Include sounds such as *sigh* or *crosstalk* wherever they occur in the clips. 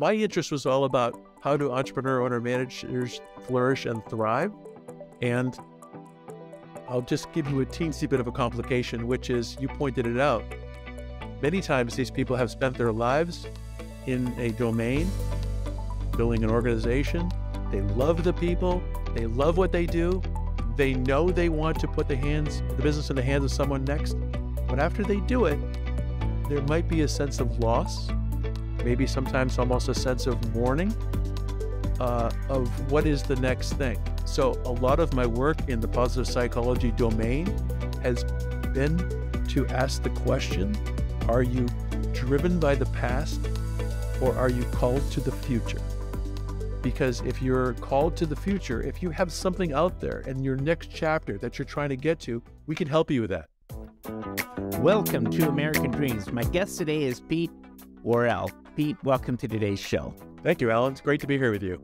my interest was all about how do entrepreneur owner managers flourish and thrive. And I'll just give you a teensy bit of a complication, which is you pointed it out. Many times these people have spent their lives in a domain, building an organization. They love the people, they love what they do. They know they want to put the hands, the business in the hands of someone next. But after they do it, there might be a sense of loss, maybe sometimes almost a sense of mourning uh, of what is the next thing. So, a lot of my work in the positive psychology domain has been to ask the question Are you driven by the past or are you called to the future? Because if you're called to the future, if you have something out there in your next chapter that you're trying to get to, we can help you with that. Welcome to American Dreams. My guest today is Pete Worrell. Pete, welcome to today's show. Thank you, Alan. It's great to be here with you.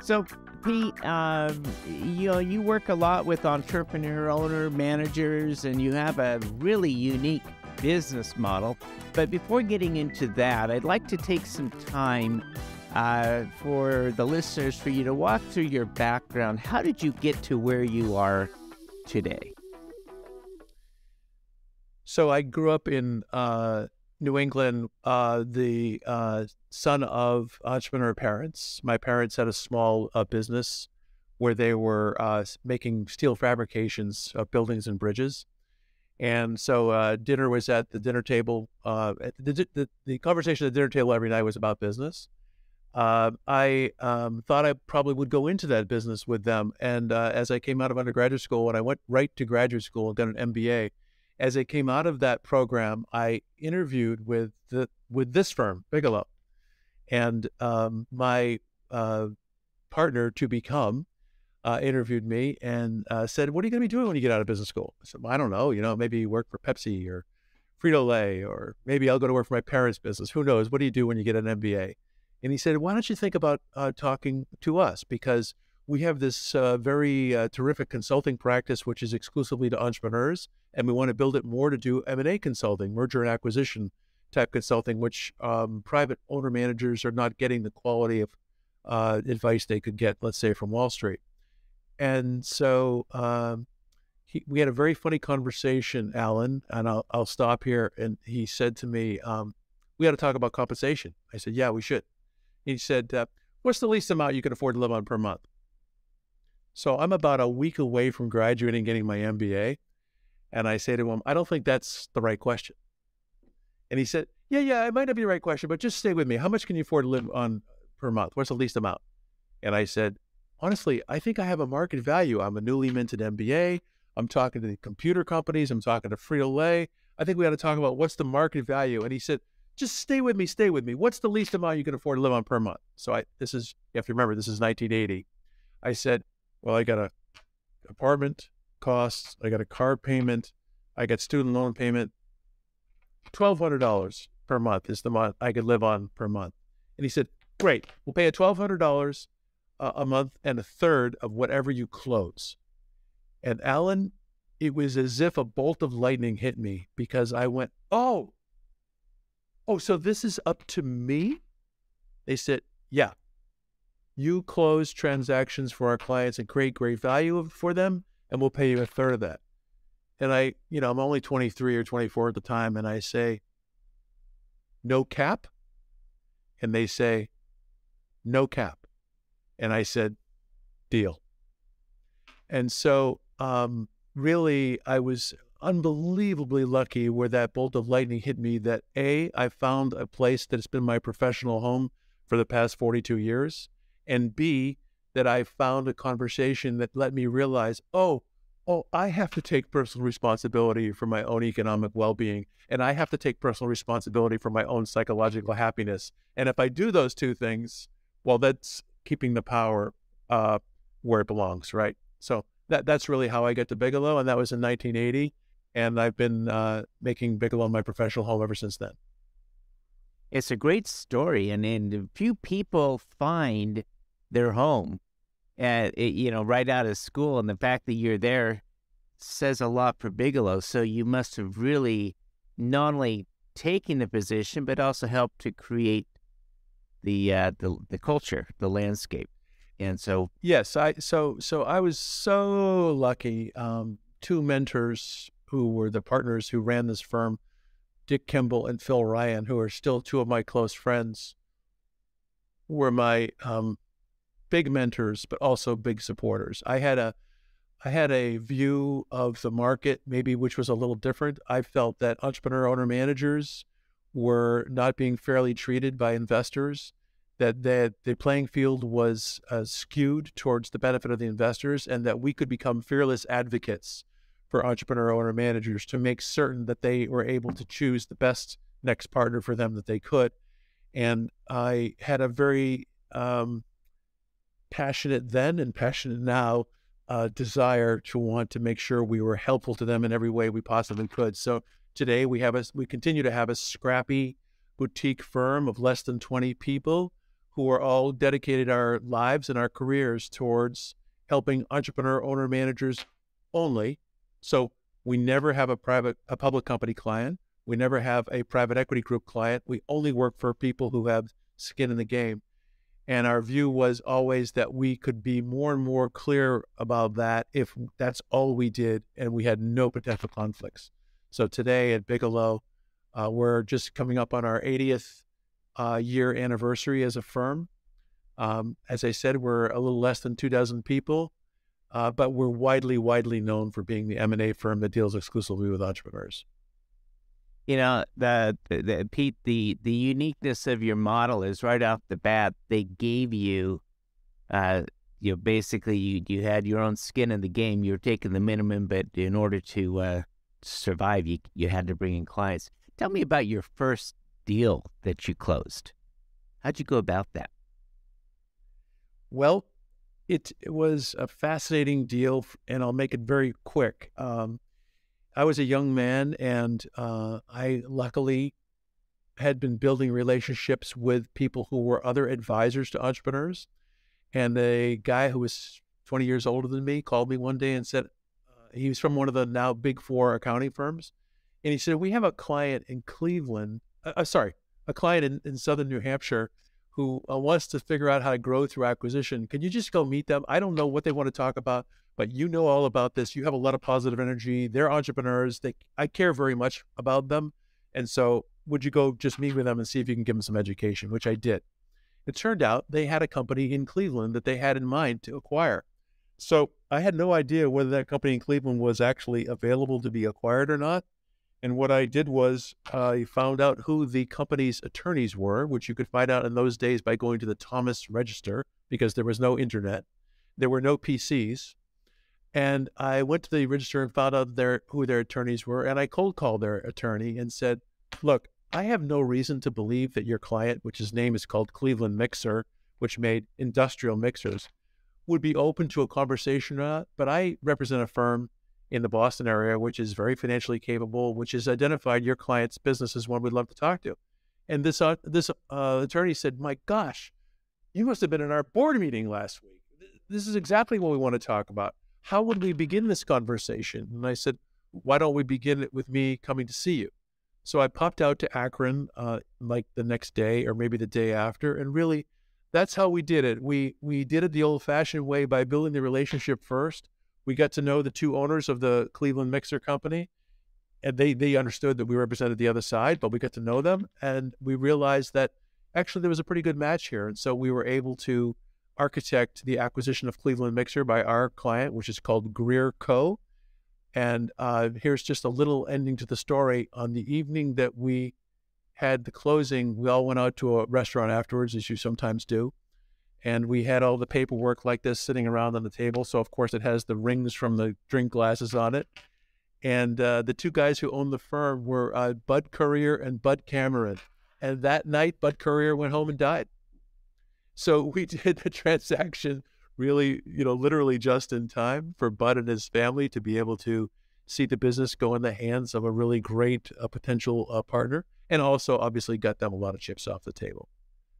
So, Pete, um, you know, you work a lot with entrepreneur, owner, managers, and you have a really unique business model. But before getting into that, I'd like to take some time uh, for the listeners for you to walk through your background. How did you get to where you are today? So I grew up in uh, New England, uh, the uh, son of entrepreneur parents. My parents had a small uh, business where they were uh, making steel fabrications of buildings and bridges. And so uh, dinner was at the dinner table. The, the, the, conversation at the dinner table every night was about business. I um, thought I probably would go into that business with them. And as I came out of undergraduate school, and I went right to graduate school and got an MBA, as I came out of that program, I interviewed with the with this firm, Bigelow, and um, my uh, partner to become uh, interviewed me and uh, said, "What are you going to be doing when you get out of business school?" I said, well, "I don't know. You know, maybe work for Pepsi or Frito Lay, or maybe I'll go to work for my parents' business. Who knows? What do you do when you get an MBA?" And he said, "Why don't you think about uh, talking to us because." We have this uh, very uh, terrific consulting practice, which is exclusively to entrepreneurs, and we want to build it more to do M&A consulting, merger and acquisition type consulting, which um, private owner managers are not getting the quality of uh, advice they could get, let's say, from Wall Street. And so um, he, we had a very funny conversation, Alan, and I'll, I'll stop here. And he said to me, um, we got to talk about compensation. I said, yeah, we should. He said, uh, what's the least amount you can afford to live on per month? So I'm about a week away from graduating getting my MBA. And I say to him, I don't think that's the right question. And he said, Yeah, yeah, it might not be the right question, but just stay with me. How much can you afford to live on per month? What's the least amount? And I said, Honestly, I think I have a market value. I'm a newly minted MBA. I'm talking to the computer companies. I'm talking to Frito Lay. I think we got to talk about what's the market value. And he said, just stay with me, stay with me. What's the least amount you can afford to live on per month? So I, this is, you have to remember, this is 1980. I said, well, I got a apartment costs, I got a car payment, I got student loan payment. Twelve hundred dollars per month is the month I could live on per month. And he said, "Great, we'll pay you twelve hundred dollars uh, a month and a third of whatever you close." And Alan, it was as if a bolt of lightning hit me because I went, "Oh, oh, so this is up to me?" They said, "Yeah, you close transactions for our clients and create great value for them, and we'll pay you a third of that. And I, you know, I'm only 23 or 24 at the time, and I say, no cap? And they say, no cap. And I said, deal. And so, um, really, I was unbelievably lucky where that bolt of lightning hit me that A, I found a place that's been my professional home for the past 42 years and B, that I found a conversation that let me realize, oh, oh, I have to take personal responsibility for my own economic well being, and I have to take personal responsibility for my own psychological happiness. And if I do those two things, well, that's keeping the power uh, where it belongs, right? So that that's really how I get to Bigelow, and that was in 1980. And I've been uh, making Bigelow my professional home ever since then. It's a great story, and, and few people find their home, at, you know, right out of school. And the fact that you're there says a lot for Bigelow. So you must have really not only taken the position, but also helped to create the uh, the the culture, the landscape. And so, yes, I so so I was so lucky. Um, two mentors who were the partners who ran this firm, Dick Kimball and Phil Ryan, who are still two of my close friends, were my um, big mentors, but also big supporters. I had a I had a view of the market, maybe which was a little different. I felt that entrepreneur owner managers were not being fairly treated by investors, that, that the playing field was uh, skewed towards the benefit of the investors, and that we could become fearless advocates for entrepreneur owner managers to make certain that they were able to choose the best next partner for them that they could. And I had a very um, passionate then and passionate now uh, desire to want to make sure we were helpful to them in every way we possibly could. So today we have a we continue to have a scrappy boutique firm of less than 20 people who are all dedicated our lives and our careers towards helping entrepreneur owner managers only. So we never have a private a public company client. We never have a private equity group client. We only work for people who have skin in the game. And our view was always that we could be more and more clear about that if that's all we did and we had no potential conflicts. So today at Bigelow, uh, we're just coming up on our 80th uh, year anniversary as a firm. Um, as I said, we're a little less than two dozen people, uh, but we're widely, widely known for being the M&A firm that deals exclusively with entrepreneurs you know the, the, Pete the the uniqueness of your model is right off the bat they gave you uh you know basically you you had your own skin in the game You were taking the minimum but in order to uh survive you you had to bring in clients. Tell me about your first deal that you closed. How'd you go about that? Well it, it was a fascinating deal and i'll make it very quick. Um, I was a young man, and uh, I luckily had been building relationships with people who were other advisors to entrepreneurs. And a guy who was 20 years older than me called me one day and said, uh, he was from one of the now big four accounting firms. And he said, We have a client in Cleveland, uh, uh sorry, a client in, in southern New Hampshire who uh, wants to figure out how to grow through acquisition. Can you just go meet them? I don't know what they want to talk about, but you know all about this. You have a lot of positive energy. They're entrepreneurs. They, I care very much about them. And so would you go just meet with them and see if you can give them some education, which I did. It turned out they had a company in Cleveland that they had in mind to acquire. So I had no idea whether that company in Cleveland was actually available to be acquired or not. And what I did was I found out who the company's attorneys were, which you could find out in those days by going to the Thomas Register because there was no internet. There were no PCs. And I went to the register and found out their who their attorneys were, and I cold called their attorney and said, "Look, I have no reason to believe that your client, which his name is called Cleveland Mixer, which made industrial mixers, would be open to a conversation or not. But I represent a firm in the Boston area which is very financially capable, which has identified your client's business as one we'd love to talk to." And this uh, this uh, attorney said, "My gosh, you must have been in our board meeting last week. This is exactly what we want to talk about." how would we begin this conversation? And I said, why don't we begin it with me coming to see you? So I popped out to Akron uh, like the next day or maybe the day after, and really, that's how we did it. We we did it the old-fashioned way by building the relationship first. We got to know the two owners of the Cleveland Mixer Company, and they they understood that we represented the other side, but we got to know them, and we realized that actually there was a pretty good match here, and so we were able to architect the acquisition of Cleveland Mixer by our client, which is called Greer Co. And uh, here's just a little ending to the story. On the evening that we had the closing, we all went out to a restaurant afterwards, as you sometimes do. And we had all the paperwork like this sitting around on the table. So, of course, it has the rings from the drink glasses on it. And uh, the two guys who owned the firm were uh, Bud Courier and Bud Cameron. And that night, Bud Courier went home and died. So *laughs* we did the transaction really, you know, literally just in time for Bud and his family to be able to see the business go in the hands of a really great uh, potential uh, partner, and also obviously got them a lot of chips off the table.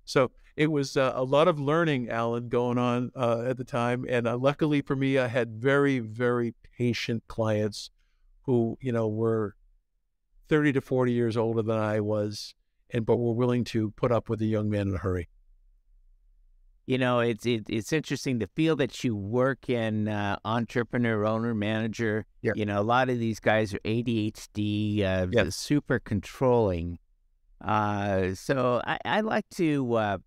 So it was uh, a lot of learning, Alan, going on uh, at the time, and uh, luckily for me, I had very, very patient clients who, you know, were thirty to forty years older than I was, and but were willing to put up with a young man in a hurry. you know, it's it, it's interesting the field that you work in, uh, entrepreneur, owner, manager. Yeah. You know, a lot of these guys are ADHD, uh, Yeah. super controlling. Uh, so I, I like to uh,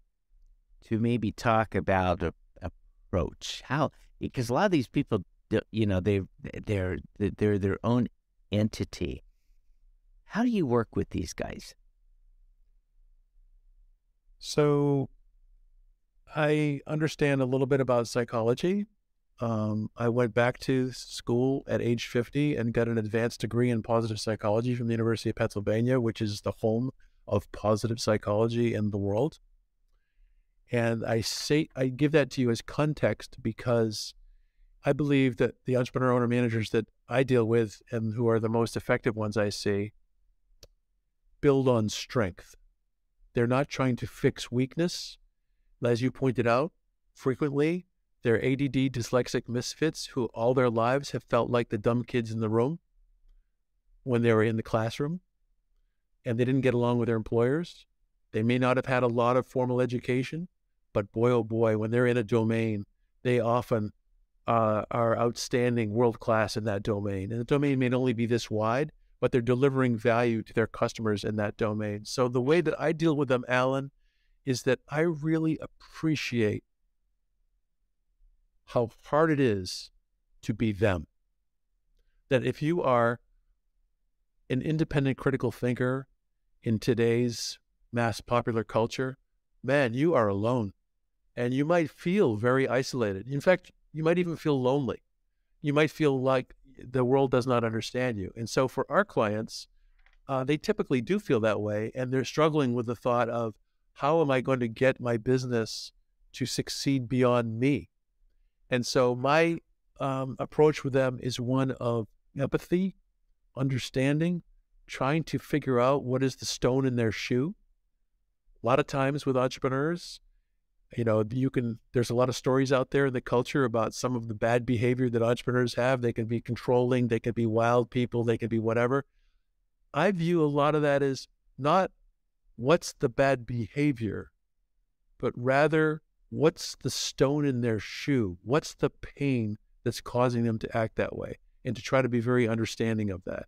to maybe talk about a, approach how because a lot of these people, you know, they they're they're their own entity. How do you work with these guys? So I understand a little bit about psychology. Um, I went back to school at age 50 and got an advanced degree in positive psychology from the University of Pennsylvania, which is the home of positive psychology in the world. And I say I give that to you as context because I believe that the entrepreneur owner managers that I deal with and who are the most effective ones I see build on strength. They're not trying to fix weakness. As you pointed out, frequently they're ADD dyslexic misfits who all their lives have felt like the dumb kids in the room when they were in the classroom and they didn't get along with their employers. They may not have had a lot of formal education, but boy, oh boy, when they're in a domain, they often uh, are outstanding, world class in that domain. And the domain may only be this wide, but they're delivering value to their customers in that domain. So the way that I deal with them, Alan, is that I really appreciate how hard it is to be them. That if you are an independent critical thinker in today's mass popular culture, man, you are alone. And you might feel very isolated. In fact, you might even feel lonely. You might feel like the world does not understand you. And so for our clients, uh, they typically do feel that way. And they're struggling with the thought of how am I going to get my business to succeed beyond me? And so my um, approach with them is one of empathy, understanding, trying to figure out what is the stone in their shoe. A lot of times with entrepreneurs, you know, you can, there's a lot of stories out there in the culture about some of the bad behavior that entrepreneurs have. They can be controlling, they can be wild people, they can be whatever. I view a lot of that as not what's the bad behavior, but rather what's the stone in their shoe? What's the pain that's causing them to act that way? And to try to be very understanding of that.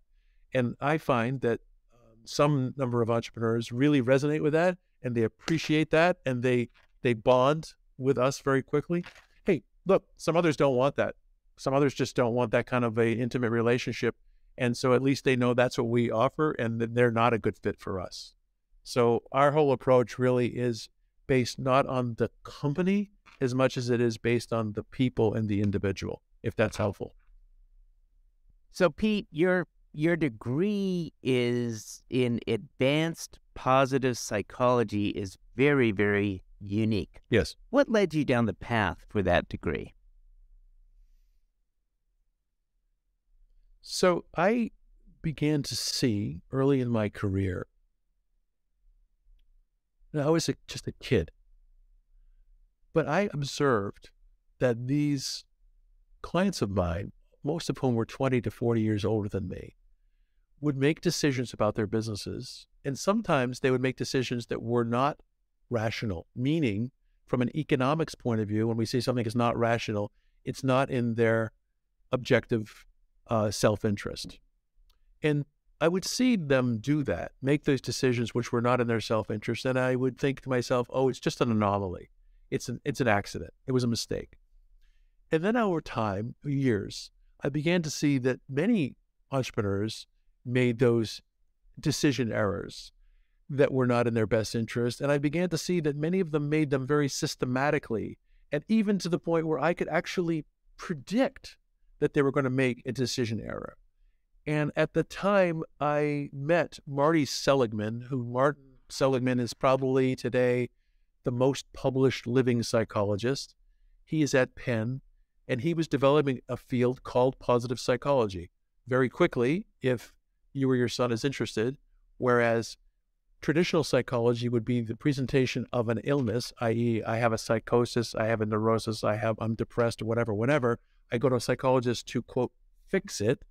And I find that um, some number of entrepreneurs really resonate with that and they appreciate that and they they bond with us very quickly. Hey, look, some others don't want that. Some others just don't want that kind of a intimate relationship. And so at least they know that's what we offer and that they're not a good fit for us. So our whole approach really is based not on the company as much as it is based on the people and the individual, if that's helpful. So, Pete, your your degree is in advanced positive psychology is very, very unique. Yes. What led you down the path for that degree? So I began to see early in my career. I was a, just a kid, but I observed that these clients of mine, most of whom were 20 to 40 years older than me, would make decisions about their businesses. And sometimes they would make decisions that were not rational, meaning, from an economics point of view, when we say something is not rational, it's not in their objective uh, self interest. And I would see them do that, make those decisions which were not in their self interest. And I would think to myself, oh, it's just an anomaly. It's an, it's an accident. It was a mistake. And then over time, years, I began to see that many entrepreneurs made those decision errors that were not in their best interest. And I began to see that many of them made them very systematically, and even to the point where I could actually predict that they were going to make a decision error. And at the time, I met Marty Seligman, who Martin Seligman is probably today the most published living psychologist. He is at Penn, and he was developing a field called positive psychology. Very quickly, if you or your son is interested, whereas traditional psychology would be the presentation of an illness, i.e., I have a psychosis, I have a neurosis, I have I'm depressed whatever, whatever. I go to a psychologist to quote fix it.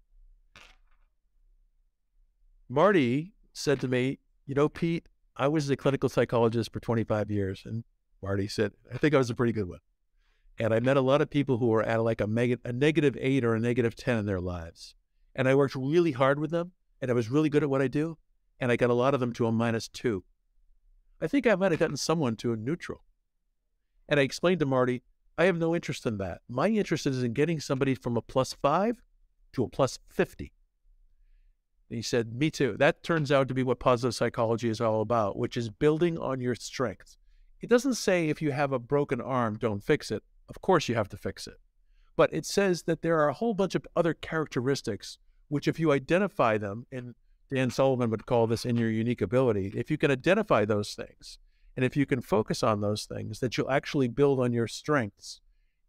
Marty said to me, "You know, Pete, I was a clinical psychologist for 25 years, and Marty said, I think I was a pretty good one. And I met a lot of people who were at like a, a negative eight or a negative 10 in their lives. And I worked really hard with them and I was really good at what I do. And I got a lot of them to a minus two. I think I might have gotten someone to a neutral. And I explained to Marty, I have no interest in that. My interest is in getting somebody from a plus five to a plus 50. And he said, Me too. That turns out to be what positive psychology is all about, which is building on your strengths. It doesn't say if you have a broken arm, don't fix it. Of course, you have to fix it. But it says that there are a whole bunch of other characteristics, which, if you identify them, and Dan Sullivan would call this in your unique ability, if you can identify those things, and if you can focus on those things, that you'll actually build on your strengths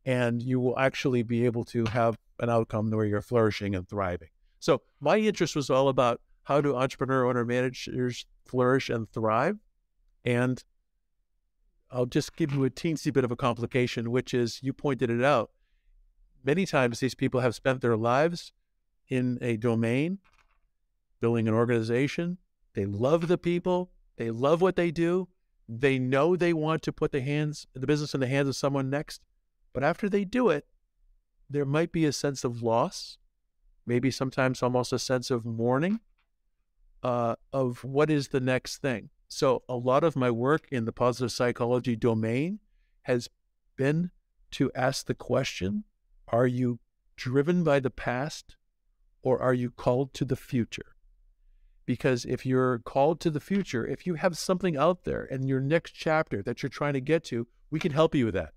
and you will actually be able to have an outcome where you're flourishing and thriving. So my interest was all about how do entrepreneur owner managers flourish and thrive. And I'll just give you a teensy bit of a complication, which is you pointed it out. Many times these people have spent their lives in a domain, building an organization. They love the people. They love what they do. They know they want to put the hands, the business in the hands of someone next. But after they do it, there might be a sense of loss, maybe sometimes almost a sense of mourning uh, of what is the next thing. So, a lot of my work in the positive psychology domain has been to ask the question Are you driven by the past or are you called to the future? Because if you're called to the future, if you have something out there in your next chapter that you're trying to get to, we can help you with that.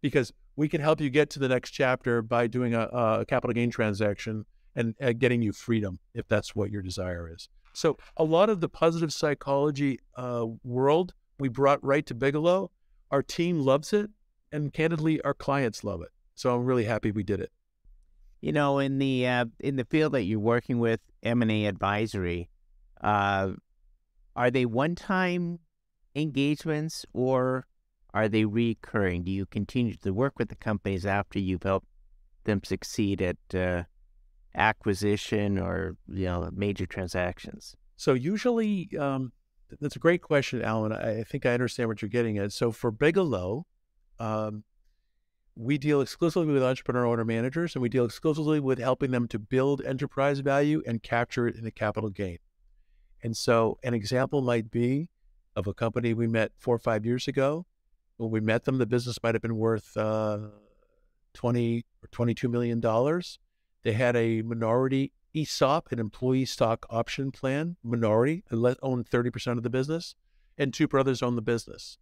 Because we can help you get to the next chapter by doing a, a capital gain transaction and uh, getting you freedom if that's what your desire is. So a lot of the positive psychology uh, world we brought right to Bigelow. Our team loves it, and candidly, our clients love it. So I'm really happy we did it. You know, in the uh, in the field that you're working with, M and A advisory, uh, are they one time engagements or are they recurring? Do you continue to work with the companies after you've helped them succeed at uh, acquisition or you know major transactions? So usually, um, that's a great question, Alan. I, think I understand what you're getting at. So for Bigelow, um, we deal exclusively with entrepreneur owner managers, and we deal exclusively with helping them to build enterprise value and capture it in a capital gain. And so, an example might be of a company we met four or five years ago when we met them, the business might have been worth uh, 20 or 22 million dollars. They had a minority ESOP, an employee stock option plan, minority, owned 30% of the business, and two brothers owned the business.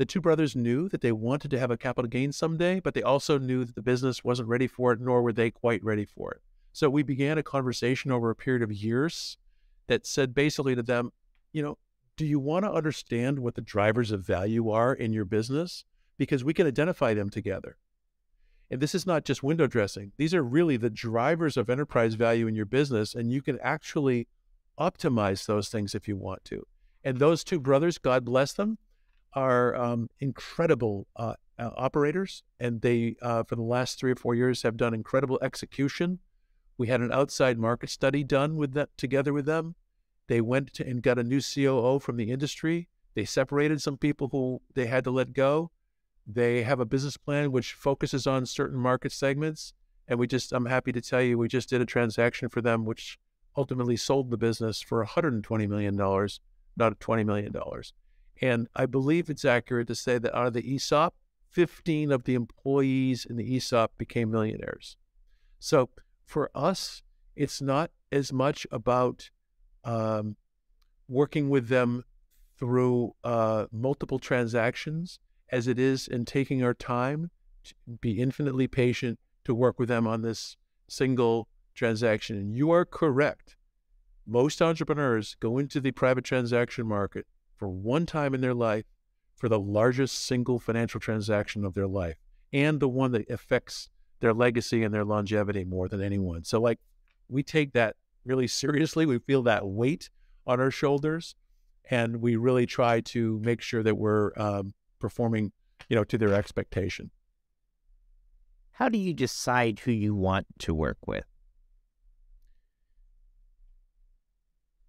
The two brothers knew that they wanted to have a capital gain someday, but they also knew that the business wasn't ready for it, nor were they quite ready for it. So we began a conversation over a period of years that said basically to them, you know, do you want to understand what the drivers of value are in your business? Because we can identify them together. And this is not just window dressing. These are really the drivers of enterprise value in your business. And you can actually optimize those things if you want to. And those two brothers, God bless them, are um, incredible uh, uh, operators. And they, uh, for the last three or four years, have done incredible execution. We had an outside market study done with that together with them. They went to, and got a new COO from the industry. They separated some people who they had to let go. They have a business plan which focuses on certain market segments. And we just, I'm happy to tell you, we just did a transaction for them, which ultimately sold the business for $120 million, not $20 million. And I believe it's accurate to say that out of the ESOP, 15 of the employees in the ESOP became millionaires. So for us, it's not as much about um, working with them through uh, multiple transactions as it is in taking our time to be infinitely patient to work with them on this single transaction. And you are correct. Most entrepreneurs go into the private transaction market for one time in their life for the largest single financial transaction of their life and the one that affects their legacy and their longevity more than anyone. So, like, we take that really seriously. We feel that weight on our shoulders, and we really try to make sure that we're um, performing, you know, to their expectation. How do you decide who you want to work with?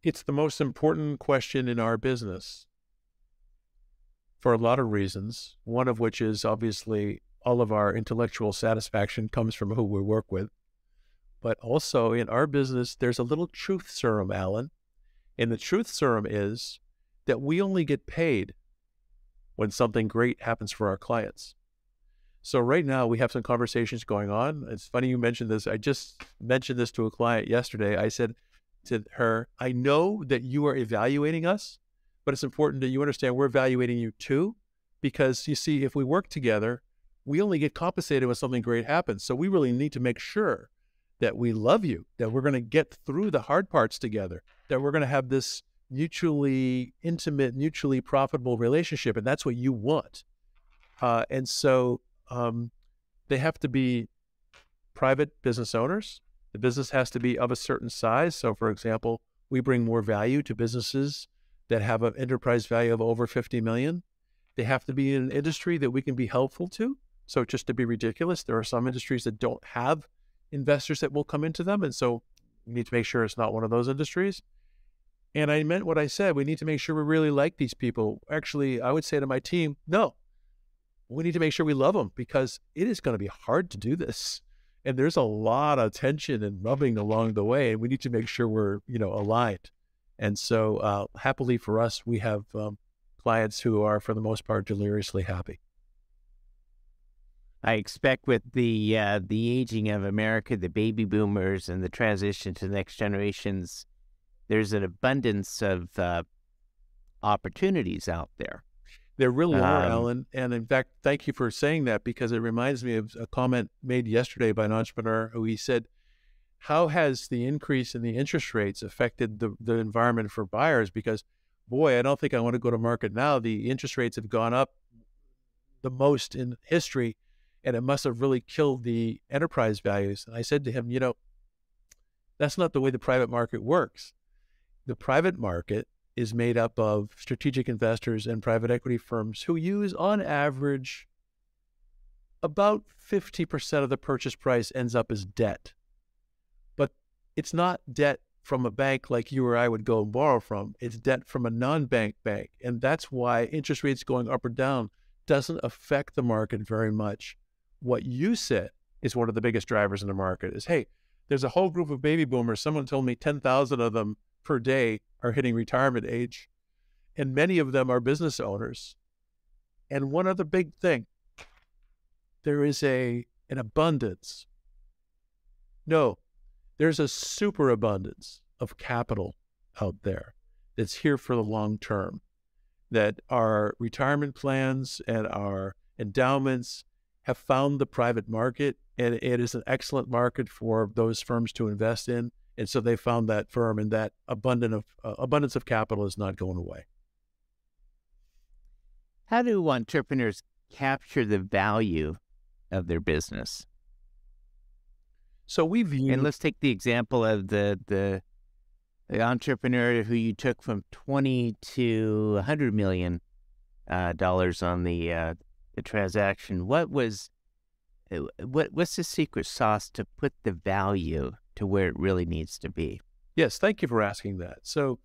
It's the most important question in our business. for a lot of reasons, one of which is obviously all of our intellectual satisfaction comes from who we work with. But also in our business, there's a little truth serum, Alan. And the truth serum is that we only get paid when something great happens for our clients. So right now we have some conversations going on. It's funny you mentioned this. I just mentioned this to a client yesterday. I said to her, I know that you are evaluating us, but it's important that you understand we're evaluating you too. Because you see, if we work together, we only get compensated when something great happens. So we really need to make sure that we love you, that we're going to get through the hard parts together, that we're going to have this mutually intimate, mutually profitable relationship. And that's what you want. Uh, and so um, they have to be private business owners. The business has to be of a certain size. So, for example, we bring more value to businesses that have an enterprise value of over 50 million. They have to be in an industry that we can be helpful to. So, just to be ridiculous, there are some industries that don't have investors that will come into them. And so, we need to make sure it's not one of those industries. And I meant what I said. We need to make sure we really like these people. Actually, I would say to my team, no, we need to make sure we love them because it is going to be hard to do this. And there's a lot of tension and rubbing along the way. And we need to make sure we're, you know, aligned. And so, uh, happily for us, we have um, clients who are, for the most part, deliriously happy. I expect with the uh, the aging of America, the baby boomers, and the transition to the next generations, there's an abundance of uh, opportunities out there. There really um, are, Alan. And in fact, thank you for saying that because it reminds me of a comment made yesterday by an entrepreneur who he said, How has the increase in the interest rates affected the, the environment for buyers? Because, boy, I don't think I want to go to market now. The interest rates have gone up the most in history, and it must have really killed the enterprise values. And I said to him, You know, that's not the way the private market works. The private market is made up of strategic investors and private equity firms who use, on average, about 50% of the purchase price ends up as debt. But it's not debt from a bank like you or I would go and borrow from. It's debt from a non bank bank. And that's why interest rates going up or down doesn't affect the market very much. What you said is one of the biggest drivers in the market is hey, there's a whole group of baby boomers. Someone told me 10,000 of them per day are hitting retirement age, and many of them are business owners. And one other big thing there is a an abundance. No, there's a superabundance of capital out there that's here for the long term. That our retirement plans and our endowments have found the private market, and it is an excellent market for those firms to invest in. And so they found that firm, and that abundant of uh, abundance of capital is not going away. How do entrepreneurs capture the value of their business? So we view, and let's take the example of the the the entrepreneur who you took from twenty to a hundred million uh, dollars on the uh, the transaction. What was uh, what what's the secret sauce to put the value to where it really needs to be? Yes, thank you for asking that. So,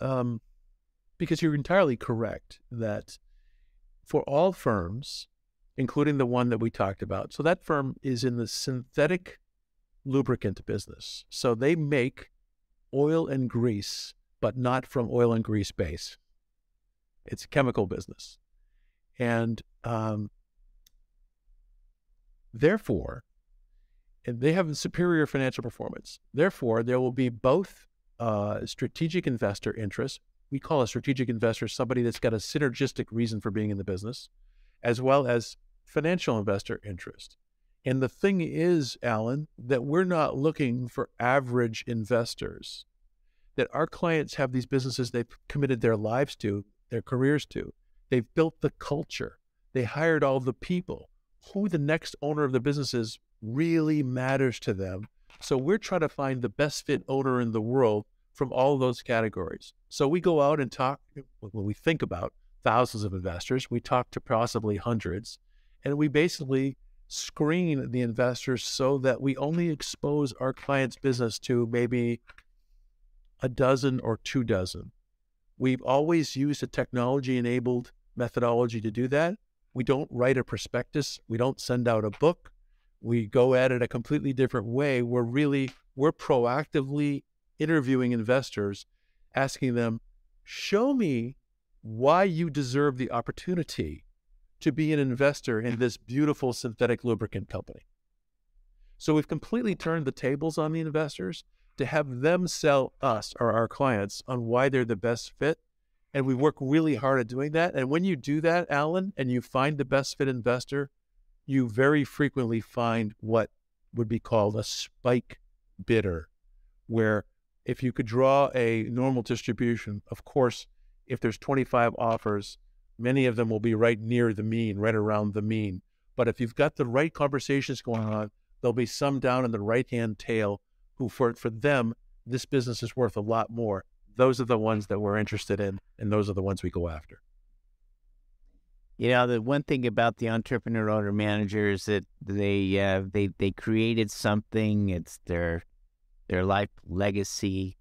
um, because you're entirely correct that for all firms, including the one that we talked about, so that firm is in the synthetic lubricant business. So they make oil and grease, but not from oil and grease base. It's a chemical business. And um, therefore, they have superior financial performance. Therefore, there will be both uh, strategic investor interest. We call a strategic investor somebody that's got a synergistic reason for being in the business, as well as financial investor interest. And the thing is, Alan, that we're not looking for average investors. That our clients have these businesses they've committed their lives to, their careers to. They've built the culture. They hired all the people. Who the next owner of the business is really matters to them. So we're trying to find the best fit owner in the world from all those categories. So we go out and talk, when we think about thousands of investors, we talk to possibly hundreds, and we basically screen the investors so that we only expose our client's business to maybe a dozen or two dozen. We've always used a technology enabled methodology to do that. We don't write a prospectus. We don't send out a book. We go at it a completely different way. We're really, we're proactively interviewing investors, asking them, show me why you deserve the opportunity to be an investor in this beautiful synthetic lubricant company. So we've completely turned the tables on the investors to have them sell us or our clients on why they're the best fit. And we work really hard at doing that. And when you do that, Alan, and you find the best fit investor, you very frequently find what would be called a spike bidder, where if you could draw a normal distribution, of course, if there's 25 offers, many of them will be right near the mean, right around the mean. But if you've got the right conversations going on, there'll be some down in the right hand tail who, for, for them, this business is worth a lot more. Those are the ones that we're interested in, and those are the ones we go after. You know, the one thing about the entrepreneur owner manager is that they uh, they they created something. It's their their life legacy,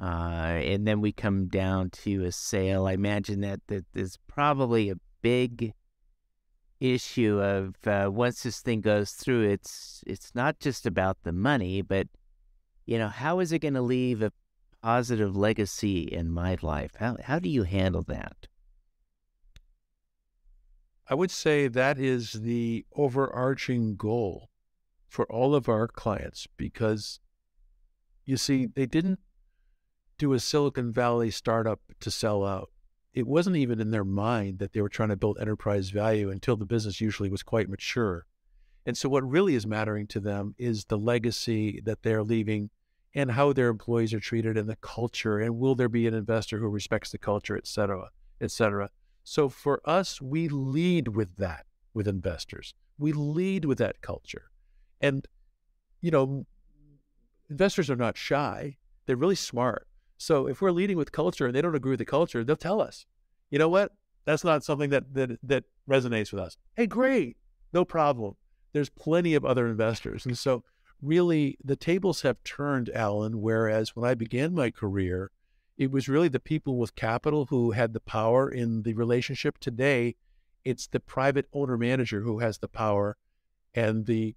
uh, and then we come down to a sale. I imagine that that there's probably a big issue of uh, once this thing goes through, it's it's not just about the money, but you know, how is it going to leave a positive legacy in my life? How how do you handle that? I would say that is the overarching goal for all of our clients because you see, they didn't do a Silicon Valley startup to sell out it wasn't even in their mind that they were trying to build enterprise value until the business usually was quite mature. And so, what really is mattering to them is the legacy that they're leaving and how their employees are treated and the culture. And will there be an investor who respects the culture, et cetera, et cetera. So, for us, we lead with that with investors. We lead with that culture. And, you know, investors are not shy, they're really smart. So if we're leading with culture and they don't agree with the culture, they'll tell us, you know what? That's not something that that that resonates with us. Hey, great, no problem. There's plenty of other investors, and so really the tables have turned, Alan. Whereas when I began my career, it was really the people with capital who had the power in the relationship. Today, it's the private owner manager who has the power, and the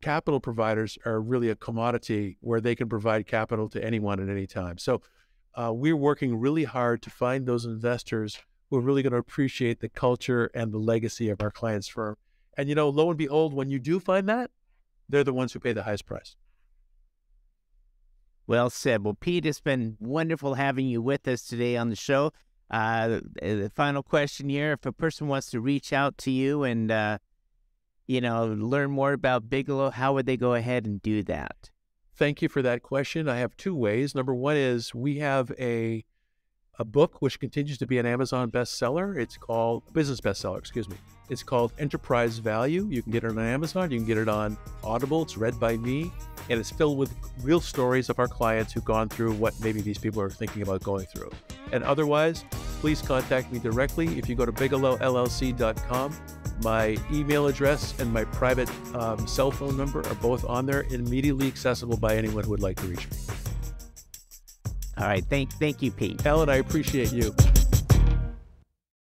capital providers are really a commodity where they can provide capital to anyone at any time. So uh, we're working really hard to find those investors who are really going to appreciate the culture and the legacy of our client's firm. And, you know, lo and behold, when you do find that, they're the ones who pay the highest price. Well said. Well, Pete, it's been wonderful having you with us today on the show. Uh, the final question here if a person wants to reach out to you and, uh, you know, learn more about Bigelow, how would they go ahead and do that? Thank you for that question. I have two ways. Number one is we have a a book which continues to be an Amazon bestseller. It's called business bestseller, excuse me. It's called Enterprise Value. You can get it on Amazon. You can get it on Audible. It's read by me, and it's filled with real stories of our clients who've gone through what maybe these people are thinking about going through. And otherwise, please contact me directly. If you go to bigelowllc.com, my email address and my private um, cell phone number are both on there, immediately accessible by anyone who would like to reach me. All right. Thank, thank you, Pete. Alan, I appreciate you.